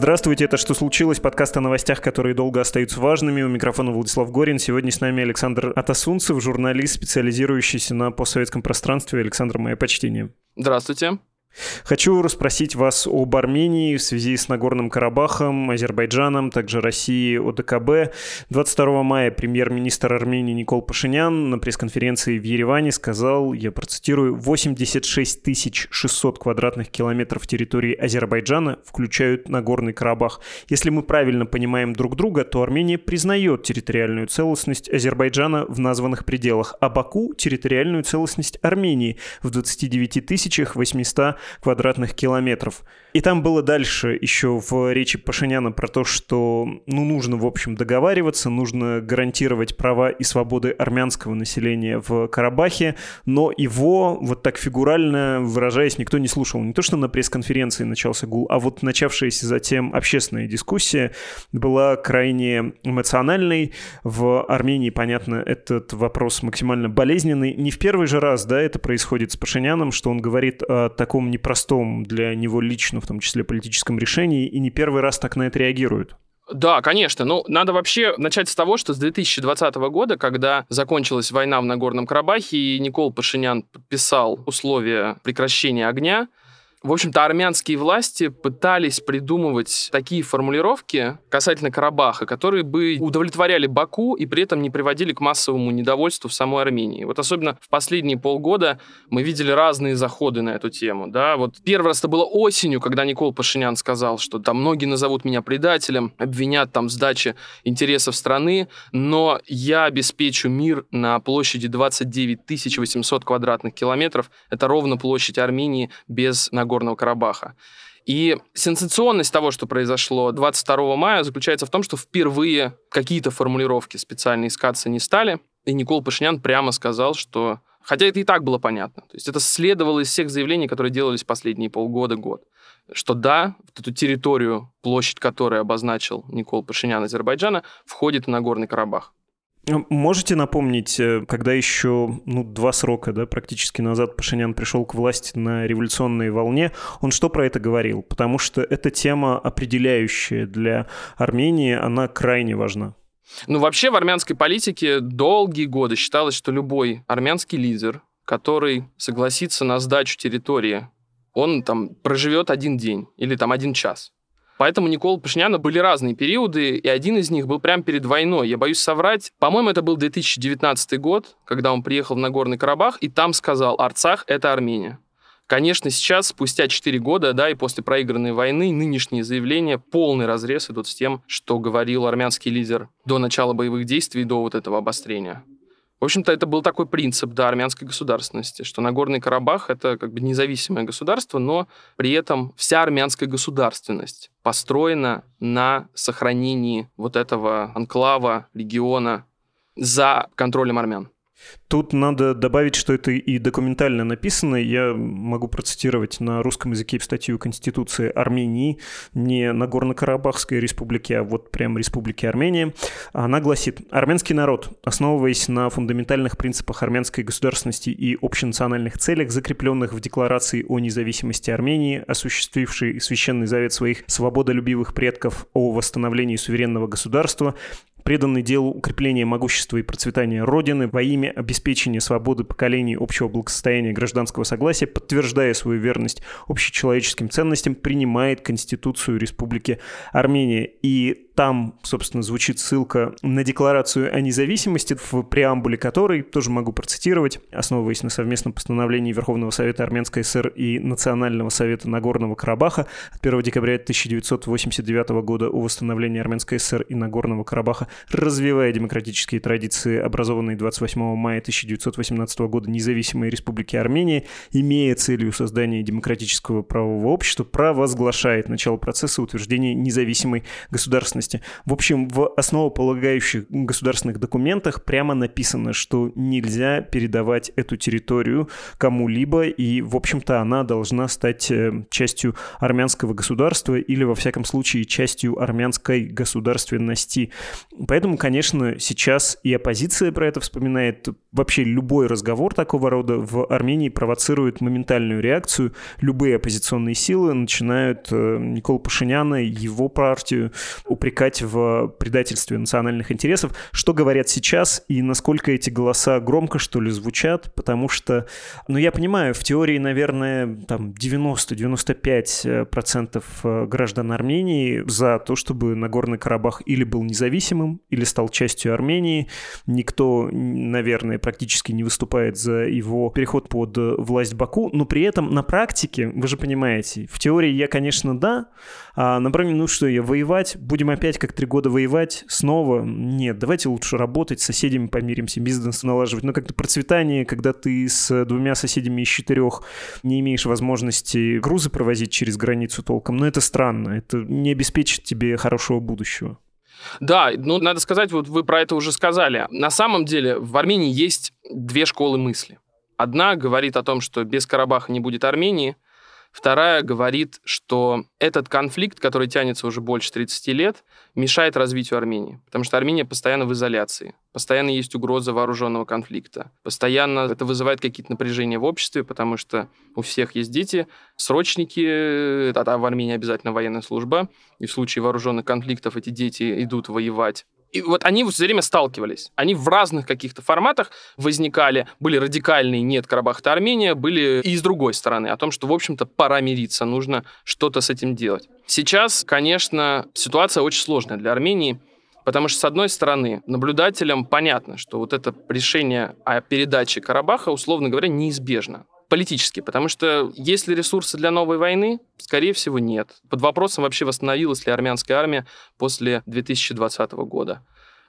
Здравствуйте, это «Что случилось?» Подкаст о новостях, которые долго остаются важными. У микрофона Владислав Горин. Сегодня с нами Александр Атасунцев, журналист, специализирующийся на постсоветском пространстве. Александр, мое почтение. Здравствуйте. Хочу расспросить вас об Армении в связи с Нагорным Карабахом, Азербайджаном, также Россией, ОДКБ. 22 мая премьер-министр Армении Никол Пашинян на пресс-конференции в Ереване сказал, я процитирую, 86 600 квадратных километров территории Азербайджана включают Нагорный Карабах. Если мы правильно понимаем друг друга, то Армения признает территориальную целостность Азербайджана в названных пределах, а Баку – территориальную целостность Армении в 29 800 квадратных километров. И там было дальше еще в речи Пашиняна про то, что ну, нужно, в общем, договариваться, нужно гарантировать права и свободы армянского населения в Карабахе, но его, вот так фигурально выражаясь, никто не слушал. Не то, что на пресс-конференции начался гул, а вот начавшаяся затем общественная дискуссия была крайне эмоциональной. В Армении, понятно, этот вопрос максимально болезненный. Не в первый же раз, да, это происходит с Пашиняном, что он говорит о таком непростом для него лично, в том числе политическом решении, и не первый раз так на это реагируют. Да, конечно. Ну, надо вообще начать с того, что с 2020 года, когда закончилась война в Нагорном Карабахе, и Никол Пашинян подписал условия прекращения огня, в общем-то, армянские власти пытались придумывать такие формулировки касательно Карабаха, которые бы удовлетворяли Баку и при этом не приводили к массовому недовольству в самой Армении. Вот особенно в последние полгода мы видели разные заходы на эту тему. Да? Вот первый раз это было осенью, когда Никол Пашинян сказал, что там многие назовут меня предателем, обвинят там в сдаче интересов страны, но я обеспечу мир на площади 29 800 квадратных километров. Это ровно площадь Армении без нагрузки Нагорного Карабаха. И сенсационность того, что произошло 22 мая, заключается в том, что впервые какие-то формулировки специально искаться не стали, и Никол Пашинян прямо сказал, что... Хотя это и так было понятно. То есть это следовало из всех заявлений, которые делались последние полгода-год. Что да, в эту территорию, площадь которой обозначил Никол Пашинян Азербайджана, входит в Нагорный Карабах. Можете напомнить, э, когда еще ну, два срока да, практически назад Пашинян пришел к власти на революционной волне, он что про это говорил? Потому что эта тема определяющая для Армении, она крайне важна. Ну, вообще в армянской политике долгие годы считалось, что любой армянский лидер, который согласится на сдачу территории, он там проживет один день или там один час. Поэтому Никола Пашиняна были разные периоды, и один из них был прямо перед войной. Я боюсь соврать. По-моему, это был 2019 год, когда он приехал в Нагорный Карабах, и там сказал, Арцах — это Армения. Конечно, сейчас, спустя 4 года, да, и после проигранной войны, нынешние заявления полный разрез идут с тем, что говорил армянский лидер до начала боевых действий, до вот этого обострения. В общем-то, это был такой принцип да, армянской государственности, что Нагорный Карабах — это как бы независимое государство, но при этом вся армянская государственность построена на сохранении вот этого анклава, региона за контролем армян. Тут надо добавить, что это и документально написано. Я могу процитировать на русском языке статью Конституции Армении, не Нагорно-Карабахской республики, а вот прям Республики Армения. Она гласит, армянский народ, основываясь на фундаментальных принципах армянской государственности и общенациональных целях, закрепленных в Декларации о независимости Армении, осуществившей священный завет своих свободолюбивых предков о восстановлении суверенного государства, преданный делу укрепления могущества и процветания Родины во имя обеспечения свободы поколений общего благосостояния гражданского согласия, подтверждая свою верность общечеловеческим ценностям, принимает Конституцию Республики Армения. И там, собственно, звучит ссылка на декларацию о независимости, в преамбуле которой, тоже могу процитировать, основываясь на совместном постановлении Верховного Совета Армянской ССР и Национального Совета Нагорного Карабаха от 1 декабря 1989 года о восстановлении Армянской ССР и Нагорного Карабаха, развивая демократические традиции, образованные 28 мая 1918 года независимой Республики Армения, имея целью создания демократического правового общества, провозглашает начало процесса утверждения независимой государственности возможности. В общем, в основополагающих государственных документах прямо написано, что нельзя передавать эту территорию кому-либо, и, в общем-то, она должна стать э, частью армянского государства или, во всяком случае, частью армянской государственности. Поэтому, конечно, сейчас и оппозиция про это вспоминает. Вообще любой разговор такого рода в Армении провоцирует моментальную реакцию. Любые оппозиционные силы начинают э, Никола Пашиняна, его партию упрекать в предательстве национальных интересов. Что говорят сейчас и насколько эти голоса громко, что ли, звучат? Потому что, ну, я понимаю, в теории, наверное, там 90-95% э, граждан Армении за то, чтобы Нагорный Карабах или был независимым, или стал частью Армении. Никто, наверное, практически не выступает за его переход под власть Баку, но при этом на практике, вы же понимаете, в теории я, конечно, да, а на практике, ну что, я воевать, будем опять как три года воевать, снова, нет, давайте лучше работать, с соседями помиримся, бизнес налаживать, но как-то процветание, когда ты с двумя соседями из четырех не имеешь возможности грузы провозить через границу толком, но это странно, это не обеспечит тебе хорошего будущего. Да, ну, надо сказать, вот вы про это уже сказали. На самом деле в Армении есть две школы мысли. Одна говорит о том, что без Карабаха не будет Армении. Вторая говорит, что этот конфликт, который тянется уже больше 30 лет, мешает развитию Армении. Потому что Армения постоянно в изоляции. Постоянно есть угроза вооруженного конфликта. Постоянно это вызывает какие-то напряжения в обществе, потому что у всех есть дети, срочники, а в Армении обязательно военная служба, и в случае вооруженных конфликтов эти дети идут воевать. И вот они все время сталкивались. Они в разных каких-то форматах возникали. Были радикальные «нет, Карабах это Армения», были и с другой стороны, о том, что, в общем-то, пора мириться, нужно что-то с этим делать. Сейчас, конечно, ситуация очень сложная для Армении, потому что, с одной стороны, наблюдателям понятно, что вот это решение о передаче Карабаха, условно говоря, неизбежно политически, потому что есть ли ресурсы для новой войны? Скорее всего, нет. Под вопросом вообще восстановилась ли армянская армия после 2020 года.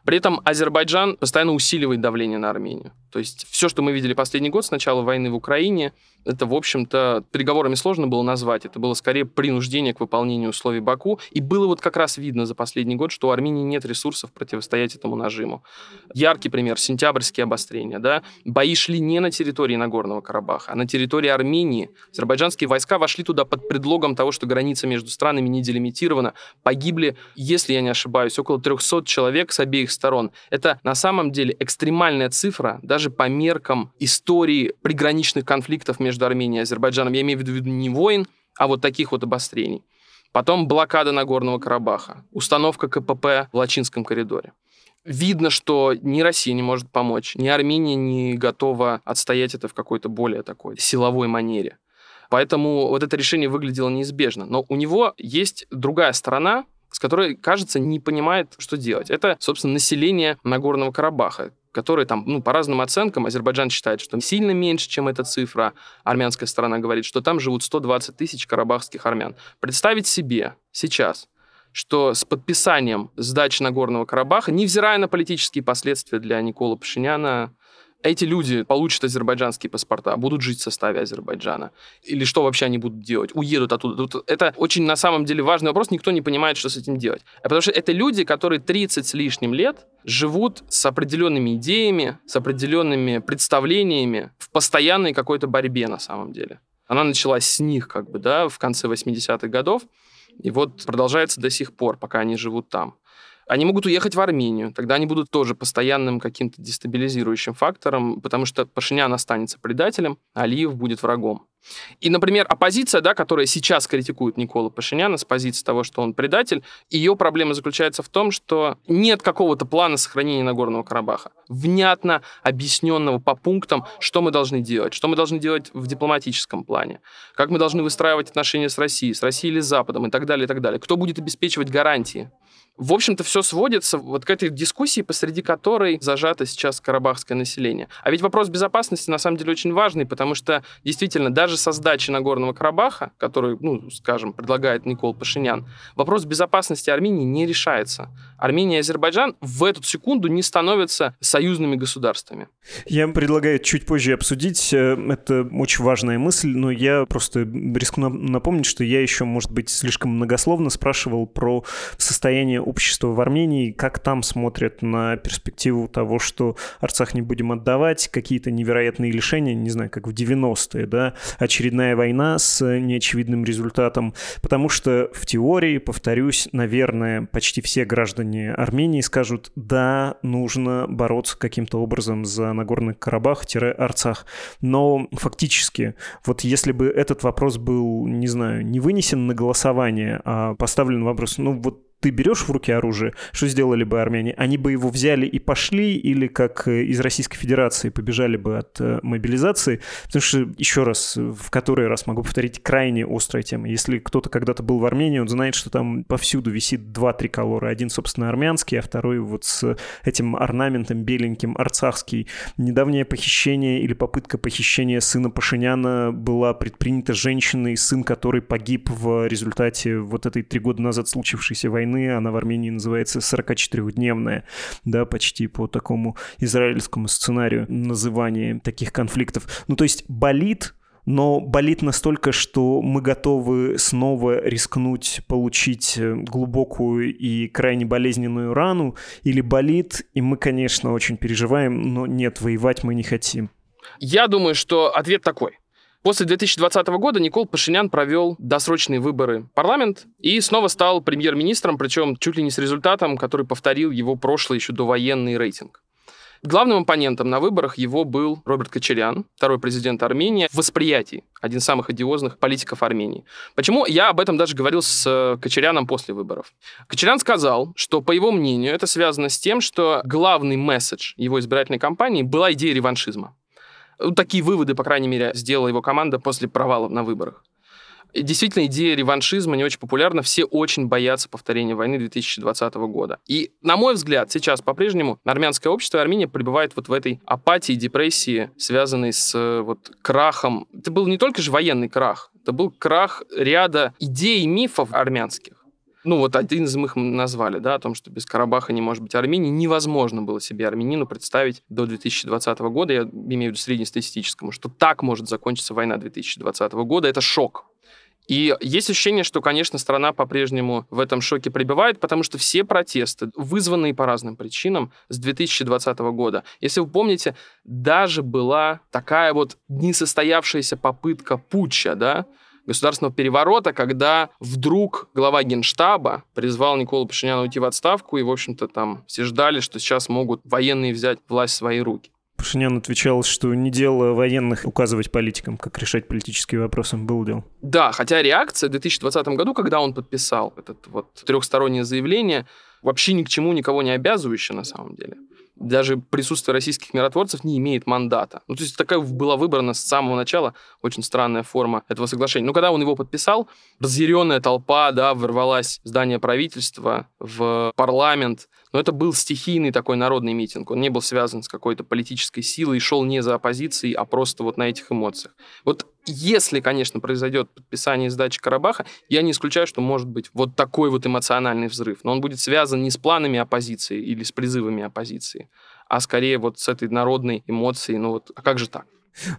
При этом Азербайджан постоянно усиливает давление на Армению. То есть все, что мы видели последний год с начала войны в Украине, это, в общем-то, переговорами сложно было назвать. Это было скорее принуждение к выполнению условий Баку. И было вот как раз видно за последний год, что у Армении нет ресурсов противостоять этому нажиму. Яркий пример – сентябрьские обострения. Да? Бои шли не на территории Нагорного Карабаха, а на территории Армении. Азербайджанские войска вошли туда под предлогом того, что граница между странами не делимитирована. Погибли, если я не ошибаюсь, около 300 человек с обеих сторон. Это на самом деле экстремальная цифра, даже по меркам истории приграничных конфликтов между между Арменией и Азербайджаном. Я имею в виду не войн, а вот таких вот обострений. Потом блокада Нагорного Карабаха, установка КПП в Лачинском коридоре. Видно, что ни Россия не может помочь, ни Армения не готова отстоять это в какой-то более такой силовой манере. Поэтому вот это решение выглядело неизбежно. Но у него есть другая сторона, с которой, кажется, не понимает, что делать. Это, собственно, население Нагорного Карабаха которые там, ну, по разным оценкам, Азербайджан считает, что сильно меньше, чем эта цифра. Армянская сторона говорит, что там живут 120 тысяч карабахских армян. Представить себе сейчас, что с подписанием сдачи Нагорного Карабаха, невзирая на политические последствия для Никола Пашиняна, эти люди получат азербайджанские паспорта, будут жить в составе Азербайджана. Или что вообще они будут делать? Уедут оттуда. Тут это очень на самом деле важный вопрос, никто не понимает, что с этим делать. А потому что это люди, которые 30 с лишним лет живут с определенными идеями, с определенными представлениями в постоянной какой-то борьбе на самом деле. Она началась с них, как бы, да, в конце 80-х годов, и вот продолжается до сих пор, пока они живут там. Они могут уехать в Армению, тогда они будут тоже постоянным каким-то дестабилизирующим фактором, потому что Пашинян останется предателем, а Алиев будет врагом. И, например, оппозиция, да, которая сейчас критикует Никола Пашиняна с позиции того, что он предатель, ее проблема заключается в том, что нет какого-то плана сохранения Нагорного Карабаха, внятно объясненного по пунктам, что мы должны делать, что мы должны делать в дипломатическом плане, как мы должны выстраивать отношения с Россией, с Россией или с Западом и так далее, и так далее. Кто будет обеспечивать гарантии в общем-то, все сводится вот к этой дискуссии, посреди которой зажато сейчас карабахское население. А ведь вопрос безопасности на самом деле очень важный, потому что действительно даже со сдачи Нагорного Карабаха, который, ну, скажем, предлагает Никол Пашинян, вопрос безопасности Армении не решается. Армения и Азербайджан в эту секунду не становятся союзными государствами. Я предлагаю чуть позже обсудить. Э, это очень важная мысль, но я просто рискну напомнить, что я еще, может быть, слишком многословно спрашивал про состояние общества в Армении, как там смотрят на перспективу того, что Арцах не будем отдавать, какие-то невероятные лишения, не знаю, как в 90-е, да, очередная война с неочевидным результатом, потому что в теории, повторюсь, наверное, почти все граждане Армении скажут, да, нужно бороться каким-то образом за Нагорный Карабах-Арцах, но фактически, вот если бы этот вопрос был, не знаю, не вынесен на голосование, а поставлен вопрос, ну вот ты берешь в руки оружие, что сделали бы армяне? Они бы его взяли и пошли, или как э, из Российской Федерации побежали бы от э, мобилизации? Потому что, еще раз, в который раз могу повторить, крайне острая тема. Если кто-то когда-то был в Армении, он знает, что там повсюду висит два триколора. Один, собственно, армянский, а второй вот с этим орнаментом беленьким, арцахский. Недавнее похищение или попытка похищения сына Пашиняна была предпринята женщиной, сын которой погиб в результате вот этой три года назад случившейся войны войны, она в Армении называется 44-дневная, да, почти по такому израильскому сценарию называния таких конфликтов. Ну, то есть болит, но болит настолько, что мы готовы снова рискнуть получить э, глубокую и крайне болезненную рану, или болит, и мы, конечно, очень переживаем, но нет, воевать мы не хотим. Я думаю, что ответ такой. После 2020 года Никол Пашинян провел досрочные выборы в парламент и снова стал премьер-министром, причем чуть ли не с результатом, который повторил его прошлый еще довоенный рейтинг. Главным оппонентом на выборах его был Роберт Кочерян, второй президент Армении, в восприятии, один из самых одиозных политиков Армении. Почему? Я об этом даже говорил с э, Кочеряном после выборов. Кочерян сказал, что, по его мнению, это связано с тем, что главный месседж его избирательной кампании была идея реваншизма. Такие выводы, по крайней мере, сделала его команда после провала на выборах. Действительно, идея реваншизма не очень популярна. Все очень боятся повторения войны 2020 года. И, на мой взгляд, сейчас по-прежнему армянское общество и Армения пребывает вот в этой апатии, депрессии, связанной с э, вот крахом. Это был не только же военный крах, это был крах ряда идей и мифов армянских. Ну, вот один из них назвали, да, о том, что без Карабаха не может быть Армении. Невозможно было себе армянину представить до 2020 года, я имею в виду среднестатистическому, что так может закончиться война 2020 года. Это шок. И есть ощущение, что, конечно, страна по-прежнему в этом шоке пребывает, потому что все протесты, вызванные по разным причинам, с 2020 года. Если вы помните, даже была такая вот несостоявшаяся попытка путча, да, государственного переворота, когда вдруг глава генштаба призвал Николу Пашиняна уйти в отставку, и, в общем-то, там все ждали, что сейчас могут военные взять власть в свои руки. Пашинян отвечал, что не дело военных указывать политикам, как решать политические вопросы, был дел. Да, хотя реакция в 2020 году, когда он подписал это вот трехстороннее заявление, вообще ни к чему никого не обязывающее на самом деле даже присутствие российских миротворцев не имеет мандата. Ну, то есть такая была выбрана с самого начала очень странная форма этого соглашения. Но когда он его подписал, разъяренная толпа, да, ворвалась в здание правительства, в парламент, но это был стихийный такой народный митинг. Он не был связан с какой-то политической силой шел не за оппозицией, а просто вот на этих эмоциях. Вот если, конечно, произойдет подписание сдачи Карабаха, я не исключаю, что может быть вот такой вот эмоциональный взрыв. Но он будет связан не с планами оппозиции или с призывами оппозиции, а скорее вот с этой народной эмоцией. Ну вот, а как же так?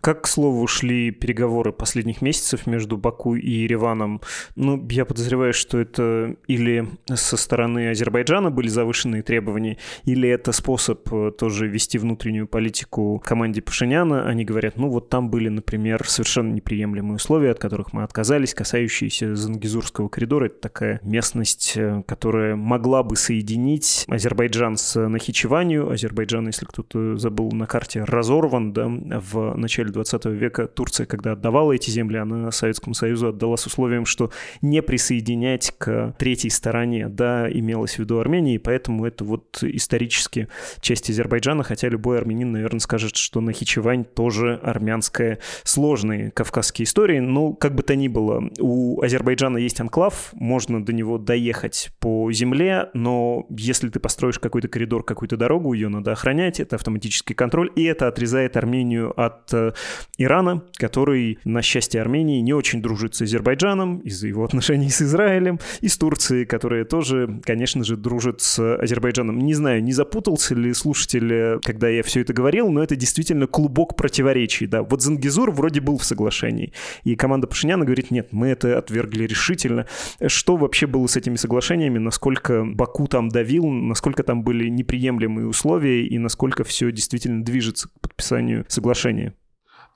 Как, к слову, шли переговоры последних месяцев между Баку и Ереваном? Ну, я подозреваю, что это или со стороны Азербайджана были завышенные требования, или это способ э, тоже вести внутреннюю политику команде Пашиняна. Они говорят, ну вот там были, например, совершенно неприемлемые условия, от которых мы отказались, касающиеся Зангизурского коридора. Это такая местность, э, которая могла бы соединить Азербайджан с Нахичеванию. Азербайджан, если кто-то забыл на карте, разорван да, в начале 20 века Турция, когда отдавала эти земли, она Советскому Союзу отдала с условием, что не присоединять к третьей стороне, да, имелось в виду Армении, поэтому это вот исторически часть Азербайджана, хотя любой армянин, наверное, скажет, что Нахичевань тоже армянская. Сложные кавказские истории, но как бы то ни было, у Азербайджана есть анклав, можно до него доехать по земле, но если ты построишь какой-то коридор, какую-то дорогу, ее надо охранять, это автоматический контроль, и это отрезает Армению от Ирана, который, на счастье Армении, не очень дружит с Азербайджаном из-за его отношений с Израилем, и с Турцией, которая тоже, конечно же, дружит с Азербайджаном. Не знаю, не запутался ли слушатель, э, когда я все это говорил, но это действительно клубок противоречий. Да. Вот Зангизур вроде был в соглашении, и команда Пашиняна говорит, нет, мы это отвергли решительно. Что вообще было с этими соглашениями, насколько Баку там давил, насколько там были неприемлемые условия и насколько все действительно движется к подписанию соглашения?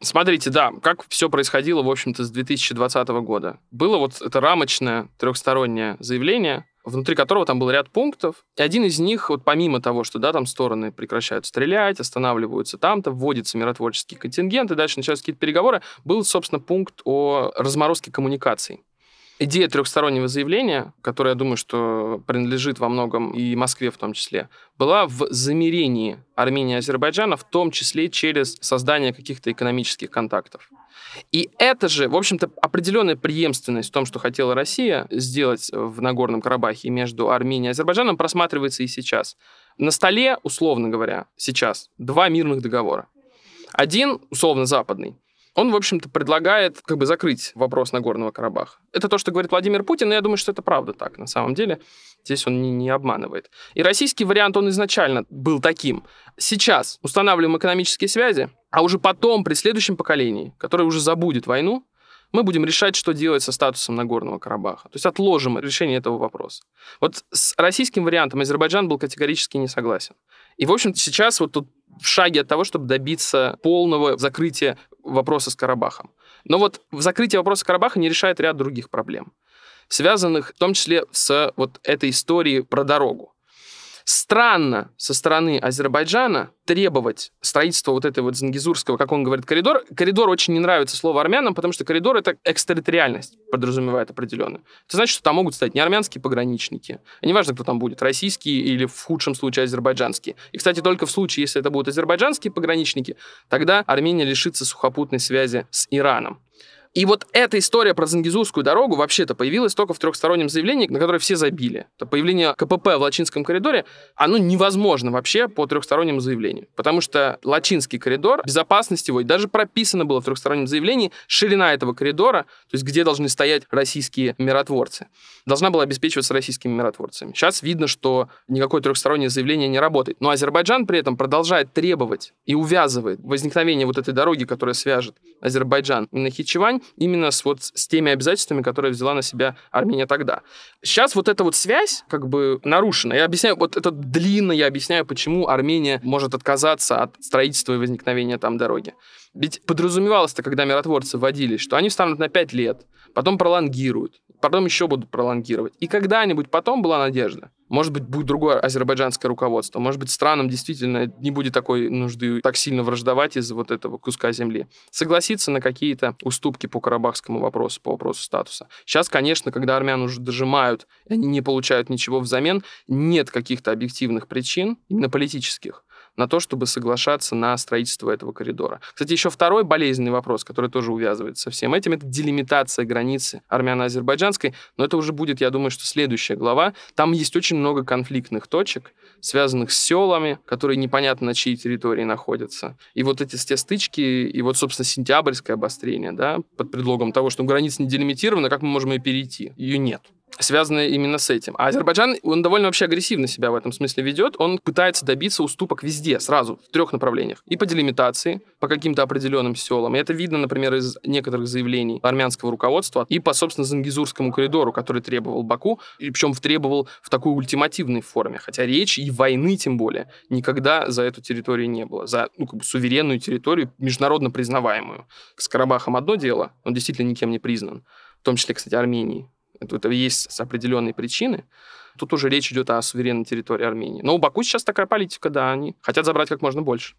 Смотрите, да, как все происходило, в общем-то, с 2020 года. Было вот это рамочное трехстороннее заявление, внутри которого там был ряд пунктов. И один из них, вот помимо того, что да, там стороны прекращают стрелять, останавливаются там-то, вводится миротворческий контингент, и дальше начинаются какие-то переговоры, был, собственно, пункт о разморозке коммуникаций. Идея трехстороннего заявления, которая, я думаю, что принадлежит во многом и Москве в том числе, была в замерении Армении и Азербайджана, в том числе через создание каких-то экономических контактов. И это же, в общем-то, определенная преемственность в том, что хотела Россия сделать в Нагорном Карабахе между Арменией и Азербайджаном, просматривается и сейчас. На столе, условно говоря, сейчас два мирных договора. Один, условно западный, он, в общем-то, предлагает как бы закрыть вопрос Нагорного Карабаха. Это то, что говорит Владимир Путин, и я думаю, что это правда так, на самом деле. Здесь он не, не обманывает. И российский вариант, он изначально был таким. Сейчас устанавливаем экономические связи, а уже потом, при следующем поколении, которое уже забудет войну, мы будем решать, что делать со статусом Нагорного Карабаха. То есть отложим решение этого вопроса. Вот с российским вариантом Азербайджан был категорически не согласен. И, в общем-то, сейчас вот тут в шаге от того, чтобы добиться полного закрытия вопроса с Карабахом. Но вот в закрытии вопроса Карабаха не решает ряд других проблем, связанных в том числе с вот этой историей про дорогу. Странно со стороны Азербайджана требовать строительства вот этого вот Зангизурского, как он говорит, коридор. Коридор очень не нравится слово армянам, потому что коридор — это экстерриториальность, подразумевает определенно. Это значит, что там могут стоять не армянские пограничники, а неважно, кто там будет, российские или в худшем случае азербайджанские. И, кстати, только в случае, если это будут азербайджанские пограничники, тогда Армения лишится сухопутной связи с Ираном. И вот эта история про Зангизурскую дорогу вообще-то появилась только в трехстороннем заявлении, на которое все забили. Это появление КПП в Лачинском коридоре, оно невозможно вообще по трехстороннему заявлению. Потому что Лачинский коридор, безопасность его, и даже прописано было в трехстороннем заявлении, ширина этого коридора, то есть где должны стоять российские миротворцы, должна была обеспечиваться российскими миротворцами. Сейчас видно, что никакое трехстороннее заявление не работает. Но Азербайджан при этом продолжает требовать и увязывает возникновение вот этой дороги, которая свяжет Азербайджан и Нахичевань, именно с, вот, с теми обязательствами, которые взяла на себя Армения тогда. Сейчас вот эта вот связь как бы нарушена. Я объясняю, вот это длинно я объясняю, почему Армения может отказаться от строительства и возникновения там дороги. Ведь подразумевалось-то, когда миротворцы вводились, что они встанут на 5 лет, потом пролонгируют, потом еще будут пролонгировать. И когда-нибудь потом была надежда. Может быть, будет другое азербайджанское руководство. Может быть, странам действительно не будет такой нужды так сильно враждовать из-за вот этого куска земли. Согласиться на какие-то уступки по карабахскому вопросу, по вопросу статуса. Сейчас, конечно, когда армян уже дожимают, они не получают ничего взамен, нет каких-то объективных причин, именно политических, на то, чтобы соглашаться на строительство этого коридора. Кстати, еще второй болезненный вопрос, который тоже увязывается со всем этим, это делимитация границы армяно-азербайджанской, но это уже будет, я думаю, что следующая глава. Там есть очень много конфликтных точек, связанных с селами, которые непонятно на чьей территории находятся. И вот эти все стычки, и вот, собственно, сентябрьское обострение, да, под предлогом того, что граница не делимитирована, как мы можем ее перейти? Ее нет связанные именно с этим. А Азербайджан, он довольно вообще агрессивно себя в этом смысле ведет. Он пытается добиться уступок везде, сразу, в трех направлениях. И по делимитации, по каким-то определенным селам. И это видно, например, из некоторых заявлений армянского руководства. И по, собственно, Зангизурскому коридору, который требовал Баку. И причем требовал в такой ультимативной форме. Хотя речь и войны, тем более, никогда за эту территорию не было. За ну, как бы суверенную территорию, международно признаваемую. С Карабахом одно дело, он действительно никем не признан. В том числе, кстати, Армении. Это есть определенные причины. Тут уже речь идет о суверенной территории Армении. Но у Баку сейчас такая политика, да, они хотят забрать как можно больше.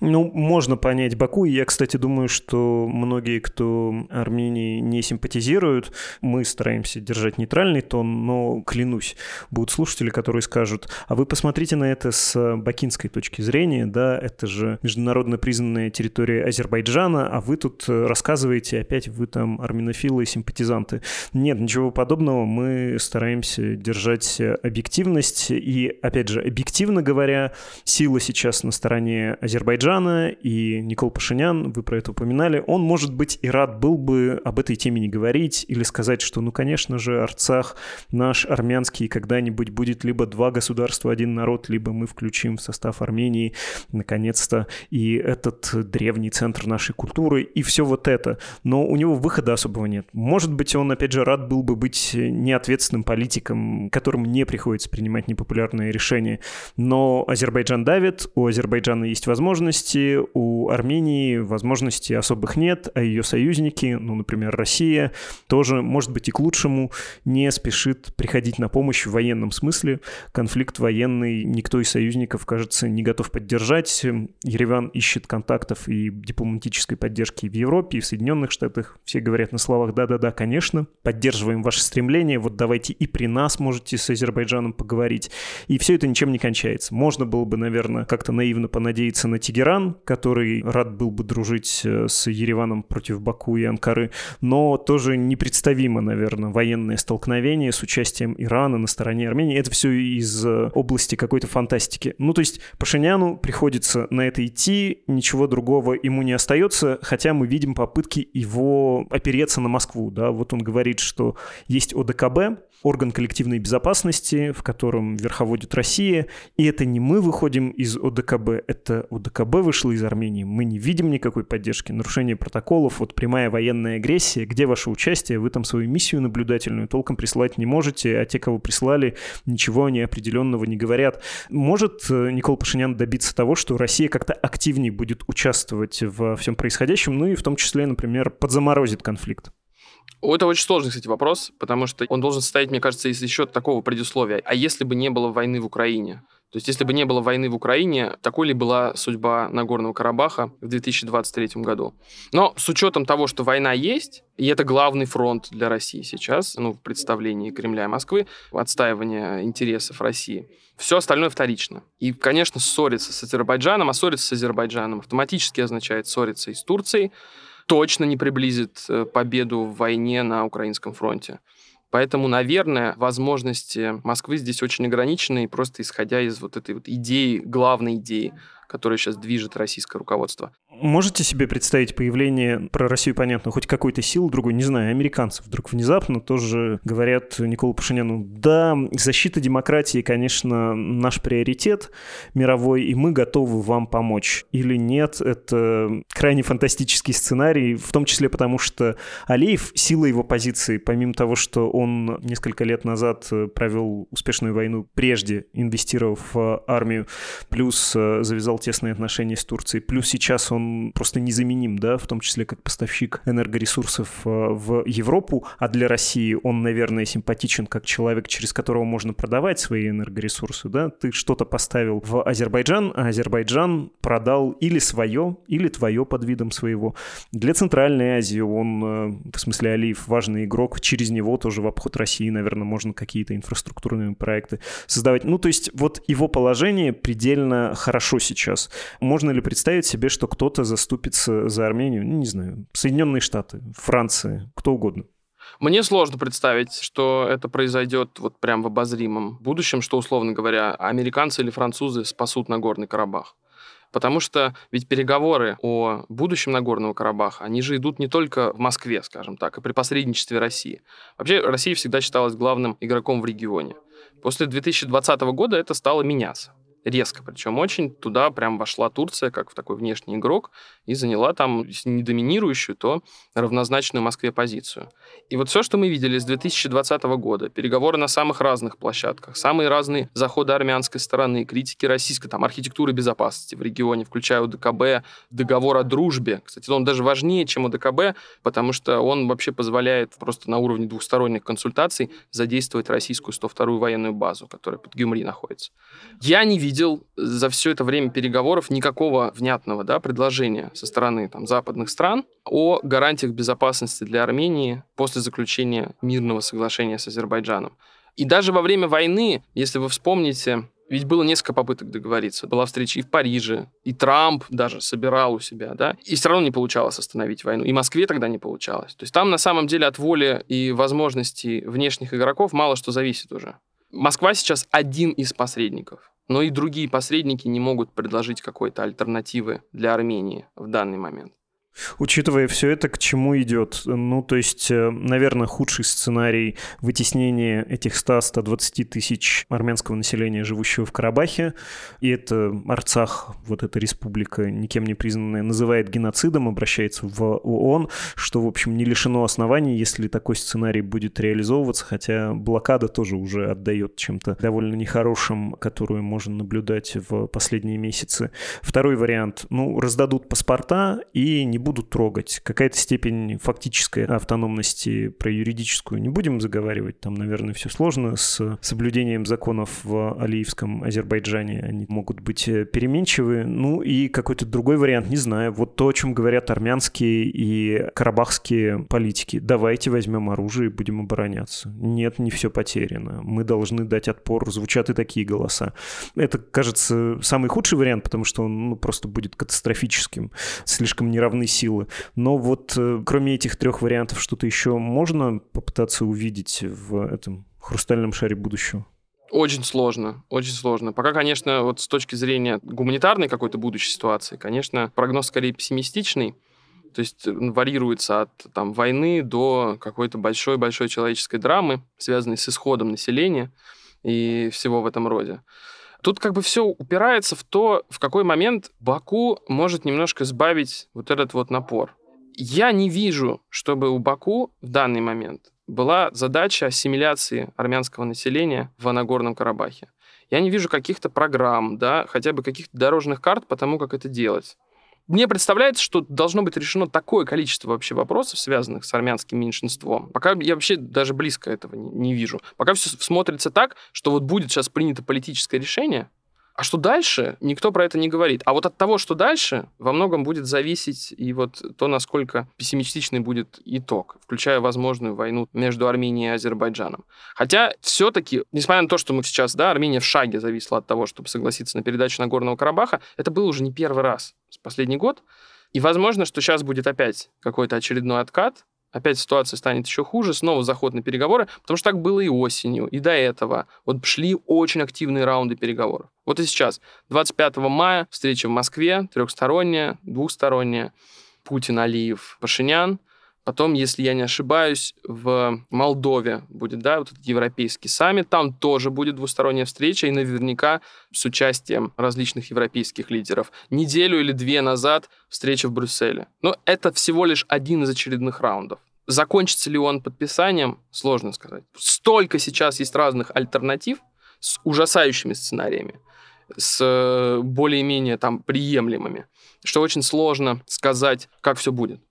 Ну, можно понять Баку. Я, кстати, думаю, что многие, кто Армении не симпатизируют, мы стараемся держать нейтральный тон, но, клянусь, будут слушатели, которые скажут, а вы посмотрите на это с бакинской точки зрения, да, это же международно признанная территория Азербайджана, а вы тут рассказываете, опять вы там армянофилы и симпатизанты. Нет, ничего подобного, мы стараемся держать объективность, и, опять же, объективно говоря, сила сейчас на стороне Азербайджана, Азербайджана, и Никол Пашинян, вы про это упоминали, он, может быть, и рад был бы об этой теме не говорить или сказать, что, ну, конечно же, Арцах наш армянский когда-нибудь будет либо два государства, один народ, либо мы включим в состав Армении, наконец-то, и этот древний центр нашей культуры, и все вот это. Но у него выхода особого нет. Может быть, он, опять же, рад был бы быть неответственным политиком, которому не приходится принимать непопулярные решения. Но Азербайджан давит, у Азербайджана есть возможности, у Армении возможностей особых нет, а ее союзники, ну, например, Россия, тоже, может быть, и к лучшему, не спешит приходить на помощь в военном смысле. Конфликт военный никто из союзников, кажется, не готов поддержать. Ереван ищет контактов и дипломатической поддержки в Европе, и в Соединенных Штатах. Все говорят на словах «да-да-да, конечно, поддерживаем ваше стремление, вот давайте и при нас можете с Азербайджаном поговорить». И все это ничем не кончается. Можно было бы, наверное, как-то наивно понадеяться на Тегеран, который рад был бы дружить э, с Ереваном против Баку и Анкары, но тоже непредставимо, наверное, военное столкновение с участием Ирана на стороне Армении. Это все из э, области какой-то фантастики. Ну, то есть Пашиняну приходится на это идти, ничего другого ему не остается, хотя мы видим попытки его опереться на Москву, да, вот он говорит, что есть ОДКБ, орган коллективной безопасности, в котором верховодит Россия, и это не мы выходим из ОДКБ, это ОДКБ вышло из Армении, мы не видим никакой поддержки, нарушение протоколов, вот прямая военная агрессия, где ваше участие, вы там свою миссию наблюдательную толком прислать не можете, а те, кого прислали, ничего они определенного не говорят. Может э, Никол Пашинян добиться того, что Россия как-то активнее будет участвовать во всем происходящем, ну и в том числе, например, подзаморозит конфликт? Это очень сложный, кстати, вопрос, потому что он должен состоять, мне кажется, из еще такого предусловия. А если бы не было войны в Украине? То есть, если бы не было войны в Украине, такой ли была судьба Нагорного Карабаха в 2023 году? Но с учетом того, что война есть, и это главный фронт для России сейчас, ну, в представлении Кремля и Москвы, отстаивание интересов России, все остальное вторично. И, конечно, ссориться с Азербайджаном, а ссориться с Азербайджаном автоматически означает ссориться и с Турцией, точно не приблизит э, победу в войне на Украинском фронте. Поэтому, наверное, возможности Москвы здесь очень ограничены, и просто исходя из вот этой вот идеи, главной идеи, которая сейчас движет российское руководство. Можете себе представить появление, про Россию понятно, хоть какой-то силы другой, не знаю, американцев вдруг внезапно тоже говорят Николу Пашиняну, да, защита демократии, конечно, наш приоритет мировой, и мы готовы вам помочь. Или нет, это крайне фантастический сценарий, в том числе потому, что Алиев, сила его позиции, помимо того, что он несколько лет назад провел успешную войну, прежде инвестировав в армию, плюс завязал тесные отношения с Турцией, плюс сейчас он просто незаменим, да, в том числе как поставщик энергоресурсов э, в Европу, а для России он, наверное, симпатичен как человек, через которого можно продавать свои энергоресурсы, да, ты что-то поставил в Азербайджан, а Азербайджан продал или свое, или твое под видом своего. Для Центральной Азии он, э, в смысле Алиев, важный игрок, через него тоже в обход России, наверное, можно какие-то инфраструктурные проекты создавать. Ну, то есть вот его положение предельно хорошо сейчас. Можно ли представить себе, что кто-то заступится за Армению, ну, не знаю, Соединенные Штаты, Франция, кто угодно. Мне сложно представить, что это произойдет вот прям в обозримом будущем, что, условно говоря, американцы или французы спасут Нагорный Карабах. Потому что ведь переговоры о будущем Нагорного Карабаха, они же идут не только в Москве, скажем так, и при посредничестве России. Вообще Россия всегда считалась главным игроком в регионе. После 2020 года это стало меняться резко, причем очень туда прям вошла Турция как в такой внешний игрок и заняла там, не доминирующую, то равнозначную Москве позицию. И вот все, что мы видели с 2020 года, переговоры на самых разных площадках, самые разные заходы армянской стороны, критики российской, там, архитектуры безопасности в регионе, включая УДКБ, договор о дружбе. Кстати, он даже важнее, чем УДКБ, потому что он вообще позволяет просто на уровне двухсторонних консультаций задействовать российскую 102-ю военную базу, которая под Гюмри находится. Я не видел за все это время переговоров никакого внятного да, предложения со стороны там, западных стран о гарантиях безопасности для Армении после заключения мирного соглашения с Азербайджаном. И даже во время войны, если вы вспомните, ведь было несколько попыток договориться. Была встреча и в Париже, и Трамп даже собирал у себя, да, и все равно не получалось остановить войну. И Москве тогда не получалось. То есть там на самом деле от воли и возможностей внешних игроков мало что зависит уже. Москва сейчас один из посредников. Но и другие посредники не могут предложить какой-то альтернативы для Армении в данный момент. Учитывая все это, к чему идет? Ну, то есть, э, наверное, худший сценарий вытеснения этих 100-120 тысяч армянского населения, живущего в Карабахе, и это Арцах, вот эта республика, никем не признанная, называет геноцидом, обращается в ООН, что, в общем, не лишено оснований, если такой сценарий будет реализовываться, хотя блокада тоже уже отдает чем-то довольно нехорошим, которую можно наблюдать в последние месяцы. Второй вариант, ну, раздадут паспорта и не будут трогать. Какая-то степень фактической автономности про юридическую не будем заговаривать. Там, наверное, все сложно с соблюдением законов в Алиевском Азербайджане. Они могут быть э, переменчивы. Ну и какой-то другой вариант, не знаю. Вот то, о чем говорят армянские и карабахские политики. Давайте возьмем оружие и будем обороняться. Нет, не все потеряно. Мы должны дать отпор. Звучат и такие голоса. Это, кажется, самый худший вариант, потому что он ну, просто будет катастрофическим. Слишком неравны силы. Но вот э, кроме этих трех вариантов что-то еще можно попытаться увидеть в этом хрустальном шаре будущего? Очень сложно, очень сложно. Пока, конечно, вот с точки зрения гуманитарной какой-то будущей ситуации, конечно, прогноз скорее пессимистичный. То есть варьируется от там, войны до какой-то большой-большой человеческой драмы, связанной с исходом населения и всего в этом роде. Тут как бы все упирается в то, в какой момент Баку может немножко сбавить вот этот вот напор. Я не вижу, чтобы у Баку в данный момент была задача ассимиляции армянского населения в Нагорном Карабахе. Я не вижу каких-то программ, да, хотя бы каких-то дорожных карт по тому, как это делать мне представляется, что должно быть решено такое количество вообще вопросов, связанных с армянским меньшинством. Пока я вообще даже близко этого не, не вижу. Пока все смотрится так, что вот будет сейчас принято политическое решение, а что дальше, никто про это не говорит. А вот от того, что дальше, во многом будет зависеть и вот то, насколько пессимистичный будет итог, включая возможную войну между Арменией и Азербайджаном. Хотя все-таки, несмотря на то, что мы сейчас, да, Армения в шаге зависла от того, чтобы согласиться на передачу Нагорного Карабаха, это было уже не первый раз с последний год. И возможно, что сейчас будет опять какой-то очередной откат, опять ситуация станет еще хуже, снова заход на переговоры, потому что так было и осенью, и до этого. Вот шли очень активные раунды переговоров. Вот и сейчас, 25 мая, встреча в Москве, трехсторонняя, двухсторонняя, Путин, Алиев, Пашинян. Потом, если я не ошибаюсь, в Молдове будет, да, вот этот европейский саммит. Там тоже будет двусторонняя встреча, и наверняка с участием различных европейских лидеров. Неделю или две назад встреча в Брюсселе. Но это всего лишь один из очередных раундов. Закончится ли он подписанием, сложно сказать. Столько сейчас есть разных альтернатив с ужасающими сценариями, с э, более-менее там приемлемыми, что очень сложно сказать, как все будет.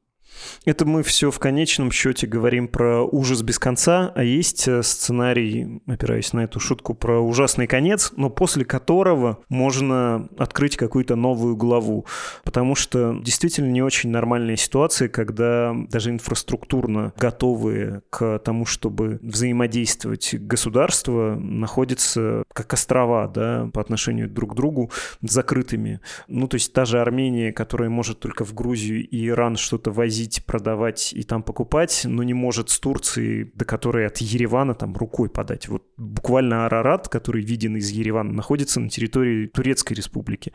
Это мы все в конечном счете говорим про ужас без конца, а есть э, сценарий, опираясь на эту шутку, про ужасный конец, но после которого можно открыть какую-то новую главу. Потому что действительно не очень нормальная ситуация, когда даже инфраструктурно готовые к тому, чтобы взаимодействовать государства, находятся как острова да, по отношению друг к другу закрытыми. Ну, то есть та же Армения, которая может только в Грузию и Иран что-то возить, возить, продавать и там покупать, но не может с Турции, до которой от Еревана там рукой подать. Вот буквально Арарат, который виден из Еревана, находится на территории Турецкой республики.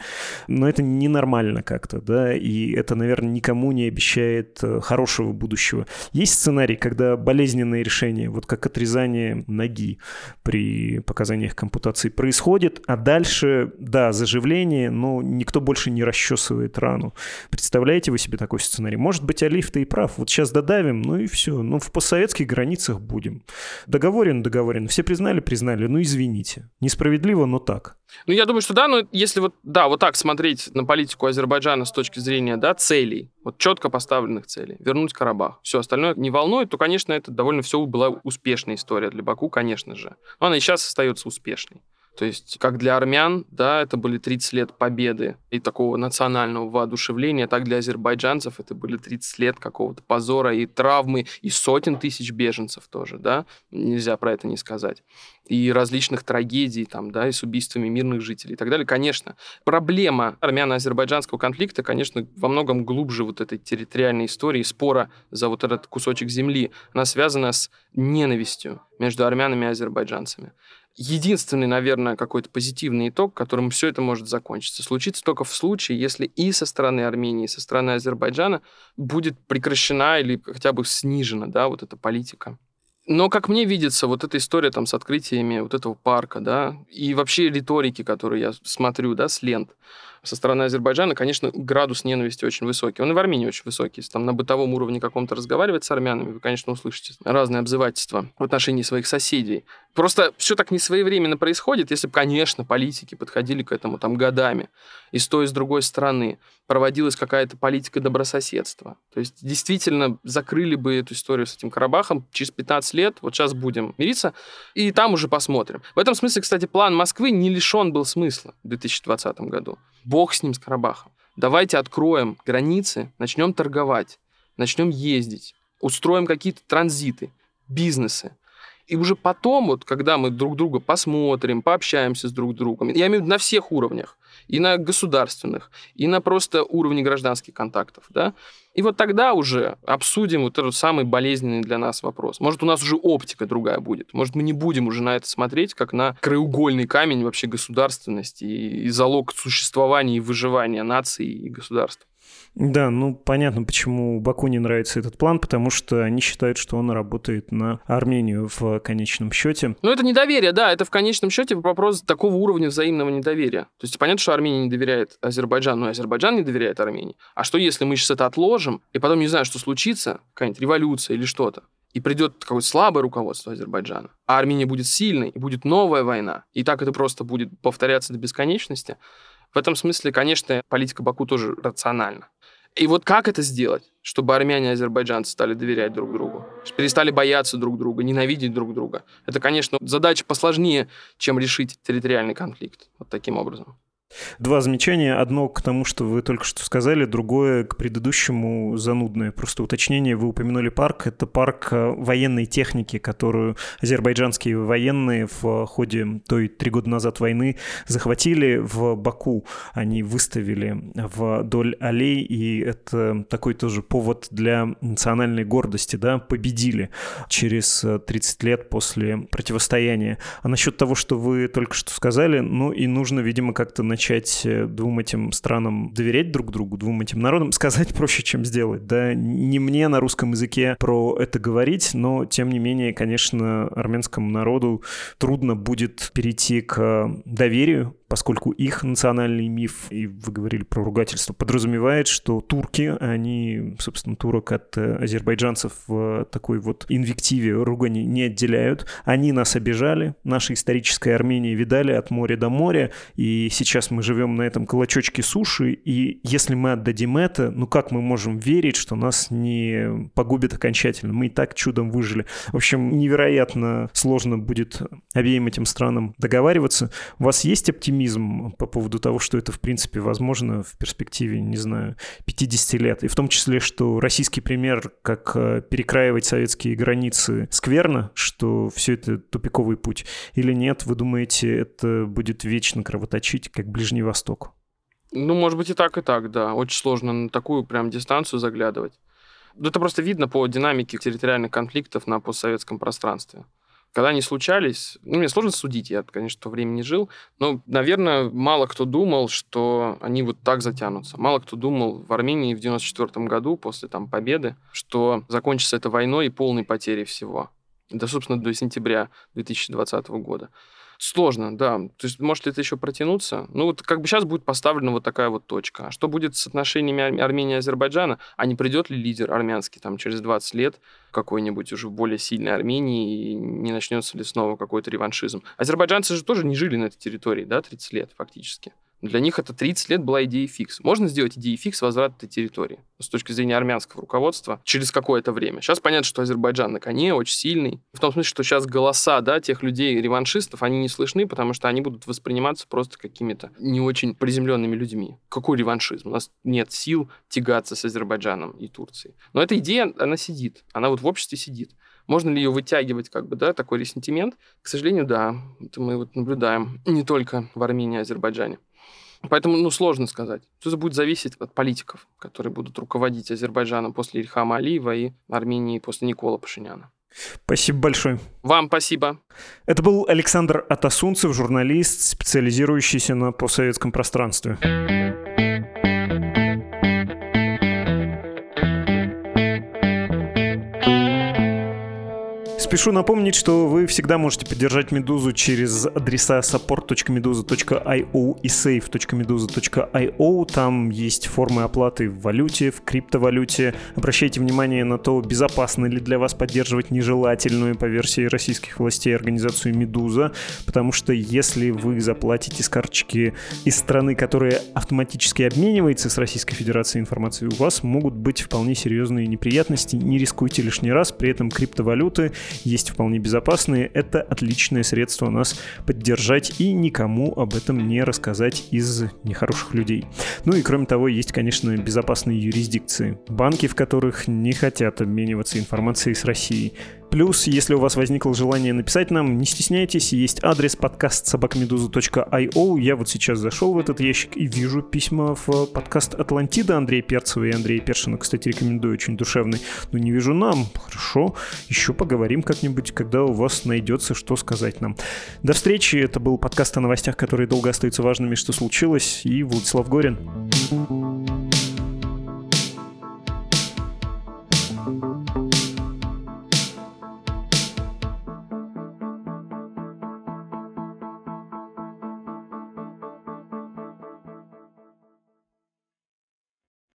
Но это ненормально как-то, да, и это, наверное, никому не обещает э, хорошего будущего. Есть сценарий, когда болезненное решение, вот как отрезание ноги при показаниях компутации происходит, а дальше, да, заживление, но никто больше не расчесывает рану. Представляете вы себе такой сценарий? Может быть, Али Шалиф-то и прав. Вот сейчас додавим, ну и все. Ну, в постсоветских границах будем. Договорен, договорен. Все признали, признали. Ну, извините. Несправедливо, но так. Ну, я думаю, что да, но если вот, да, вот так смотреть на политику Азербайджана с точки зрения, да, целей, вот четко поставленных целей, вернуть Карабах, все остальное не волнует, то, конечно, это довольно все была успешная история для Баку, конечно же. Но она и сейчас остается успешной. То есть, как для армян, да, это были 30 лет победы и такого национального воодушевления, так для азербайджанцев это были 30 лет какого-то позора и травмы, и сотен тысяч беженцев тоже, да, нельзя про это не сказать. И различных трагедий, там, да, и с убийствами мирных жителей и так далее. Конечно, проблема армяно-азербайджанского конфликта, конечно, во многом глубже вот этой территориальной истории, спора за вот этот кусочек земли. Она связана с ненавистью между армянами и азербайджанцами единственный, наверное, какой-то позитивный итог, которым все это может закончиться, случится только в случае, если и со стороны Армении, и со стороны Азербайджана будет прекращена или хотя бы снижена, да, вот эта политика. Но, как мне видится, вот эта история там с открытиями вот этого парка, да, и вообще риторики, которую я смотрю, да, с лент, со стороны Азербайджана, конечно, градус ненависти очень высокий. Он и в Армении очень высокий. Если там на бытовом уровне каком-то разговаривать с армянами, вы, конечно, услышите разные обзывательства в отношении своих соседей. Просто все так несвоевременно происходит, если бы, конечно, политики подходили к этому там годами. И с той, и с другой стороны проводилась какая-то политика добрососедства. То есть действительно закрыли бы эту историю с этим Карабахом через 15 лет, вот сейчас будем мириться, и там уже посмотрим. В этом смысле, кстати, план Москвы не лишен был смысла в 2020 году. Бог с ним, с Карабахом. Давайте откроем границы, начнем торговать, начнем ездить, устроим какие-то транзиты, бизнесы. И уже потом, вот, когда мы друг друга посмотрим, пообщаемся с друг другом, я имею в виду на всех уровнях, и на государственных, и на просто уровне гражданских контактов, да, и вот тогда уже обсудим вот этот самый болезненный для нас вопрос. Может, у нас уже оптика другая будет. Может, мы не будем уже на это смотреть, как на краеугольный камень вообще государственности и залог существования и выживания нации и государства. Да, ну понятно, почему Баку не нравится этот план, потому что они считают, что он работает на Армению в конечном счете. Ну это недоверие, да, это в конечном счете вопрос такого уровня взаимного недоверия. То есть понятно, что Армения не доверяет Азербайджану, и Азербайджан не доверяет Армении. А что если мы сейчас это отложим, и потом не знаю, что случится, какая-нибудь революция или что-то, и придет какое-то слабое руководство Азербайджана, а Армения будет сильной, и будет новая война, и так это просто будет повторяться до бесконечности, в этом смысле, конечно, политика Баку тоже рациональна. И вот как это сделать, чтобы армяне и азербайджанцы стали доверять друг другу, перестали бояться друг друга, ненавидеть друг друга? Это, конечно, задача посложнее, чем решить территориальный конфликт вот таким образом. Два замечания. Одно к тому, что вы только что сказали, другое к предыдущему занудное. Просто уточнение. Вы упомянули парк. Это парк э, военной техники, которую азербайджанские военные в ходе той три года назад войны захватили в Баку. Они выставили вдоль аллей, и это такой тоже повод для национальной гордости, да, победили через 30 лет после противостояния. А насчет того, что вы только что сказали, ну и нужно, видимо, как-то начать начать э, двум этим странам доверять друг другу, двум этим народам, сказать проще, чем сделать. Да, не мне на русском языке про это говорить, но тем не менее, конечно, армянскому народу трудно будет перейти к доверию поскольку их национальный миф, и вы говорили про ругательство, подразумевает, что турки, они, собственно, турок от э, азербайджанцев в такой вот инвективе ругани не отделяют. Они нас обижали, наша историческая Армения видали от моря до моря, и сейчас мы живем на этом клочочке суши, и если мы отдадим это, ну как мы можем верить, что нас не погубит окончательно? Мы и так чудом выжили. В общем, невероятно сложно будет обеим этим странам договариваться. У вас есть оптимизм оптимизм по поводу того, что это, в принципе, возможно в перспективе, не знаю, 50 лет. И в том числе, что российский пример, как э, перекраивать советские границы, скверно, что все это тупиковый путь. Или нет, вы думаете, это будет вечно кровоточить, как Ближний Восток? Ну, может быть, и так, и так, да. Очень сложно на такую прям дистанцию заглядывать. Это просто видно по динамике территориальных конфликтов на постсоветском пространстве. Когда они случались, ну, мне сложно судить, я, конечно, в то время не жил, но, наверное, мало кто думал, что они вот так затянутся. Мало кто думал в Армении в 94 году, после там победы, что закончится эта войной и полной потерей всего. Да, собственно, до сентября 2020 года. Сложно, да. То есть может ли это еще протянуться? Ну вот как бы сейчас будет поставлена вот такая вот точка. А что будет с отношениями Армении и Азербайджана? А не придет ли лидер армянский там через 20 лет какой-нибудь уже более сильной Армении и не начнется ли снова какой-то реваншизм? Азербайджанцы же тоже не жили на этой территории, да, 30 лет фактически. Для них это 30 лет была идея фикс. Можно сделать идеей фикс возврат этой территории с точки зрения армянского руководства через какое-то время. Сейчас понятно, что Азербайджан на коне очень сильный. В том смысле, что сейчас голоса да, тех людей, реваншистов, они не слышны, потому что они будут восприниматься просто какими-то не очень приземленными людьми. Какой реваншизм? У нас нет сил тягаться с Азербайджаном и Турцией. Но эта идея, она сидит. Она вот в обществе сидит. Можно ли ее вытягивать, как бы, да, такой ресентимент? К сожалению, да. Это мы вот наблюдаем не только в Армении и Азербайджане. Поэтому, ну, сложно сказать. Это будет зависеть от политиков, которые будут руководить Азербайджаном после Ильхама Алиева и Армении после Никола Пашиняна. Спасибо большое. Вам спасибо. Это был Александр Атасунцев, журналист, специализирующийся на постсоветском пространстве. Спешу напомнить, что вы всегда можете поддержать «Медузу» через адреса support.meduza.io и save.meduza.io. Там есть формы оплаты в валюте, в криптовалюте. Обращайте внимание на то, безопасно ли для вас поддерживать нежелательную по версии российских властей организацию «Медуза», потому что если вы заплатите с карточки из страны, которая автоматически обменивается с Российской Федерацией информацией, у вас могут быть вполне серьезные неприятности. Не рискуйте лишний раз, при этом криптовалюты есть вполне безопасные. Это отличное средство нас поддержать и никому об этом не рассказать из нехороших людей. Ну и кроме того, есть, конечно, безопасные юрисдикции. Банки, в которых не хотят обмениваться информацией с Россией. Плюс, если у вас возникло желание написать нам, не стесняйтесь, есть адрес подкаст собакамедуза.io. Я вот сейчас зашел в этот ящик и вижу письма в подкаст Атлантида Андрея Перцева и Андрея Першина, кстати, рекомендую, очень душевный. Но не вижу нам. Хорошо, еще поговорим как-нибудь, когда у вас найдется, что сказать нам. До встречи, это был подкаст о новостях, которые долго остаются важными, что случилось, и Владислав Горин. thank you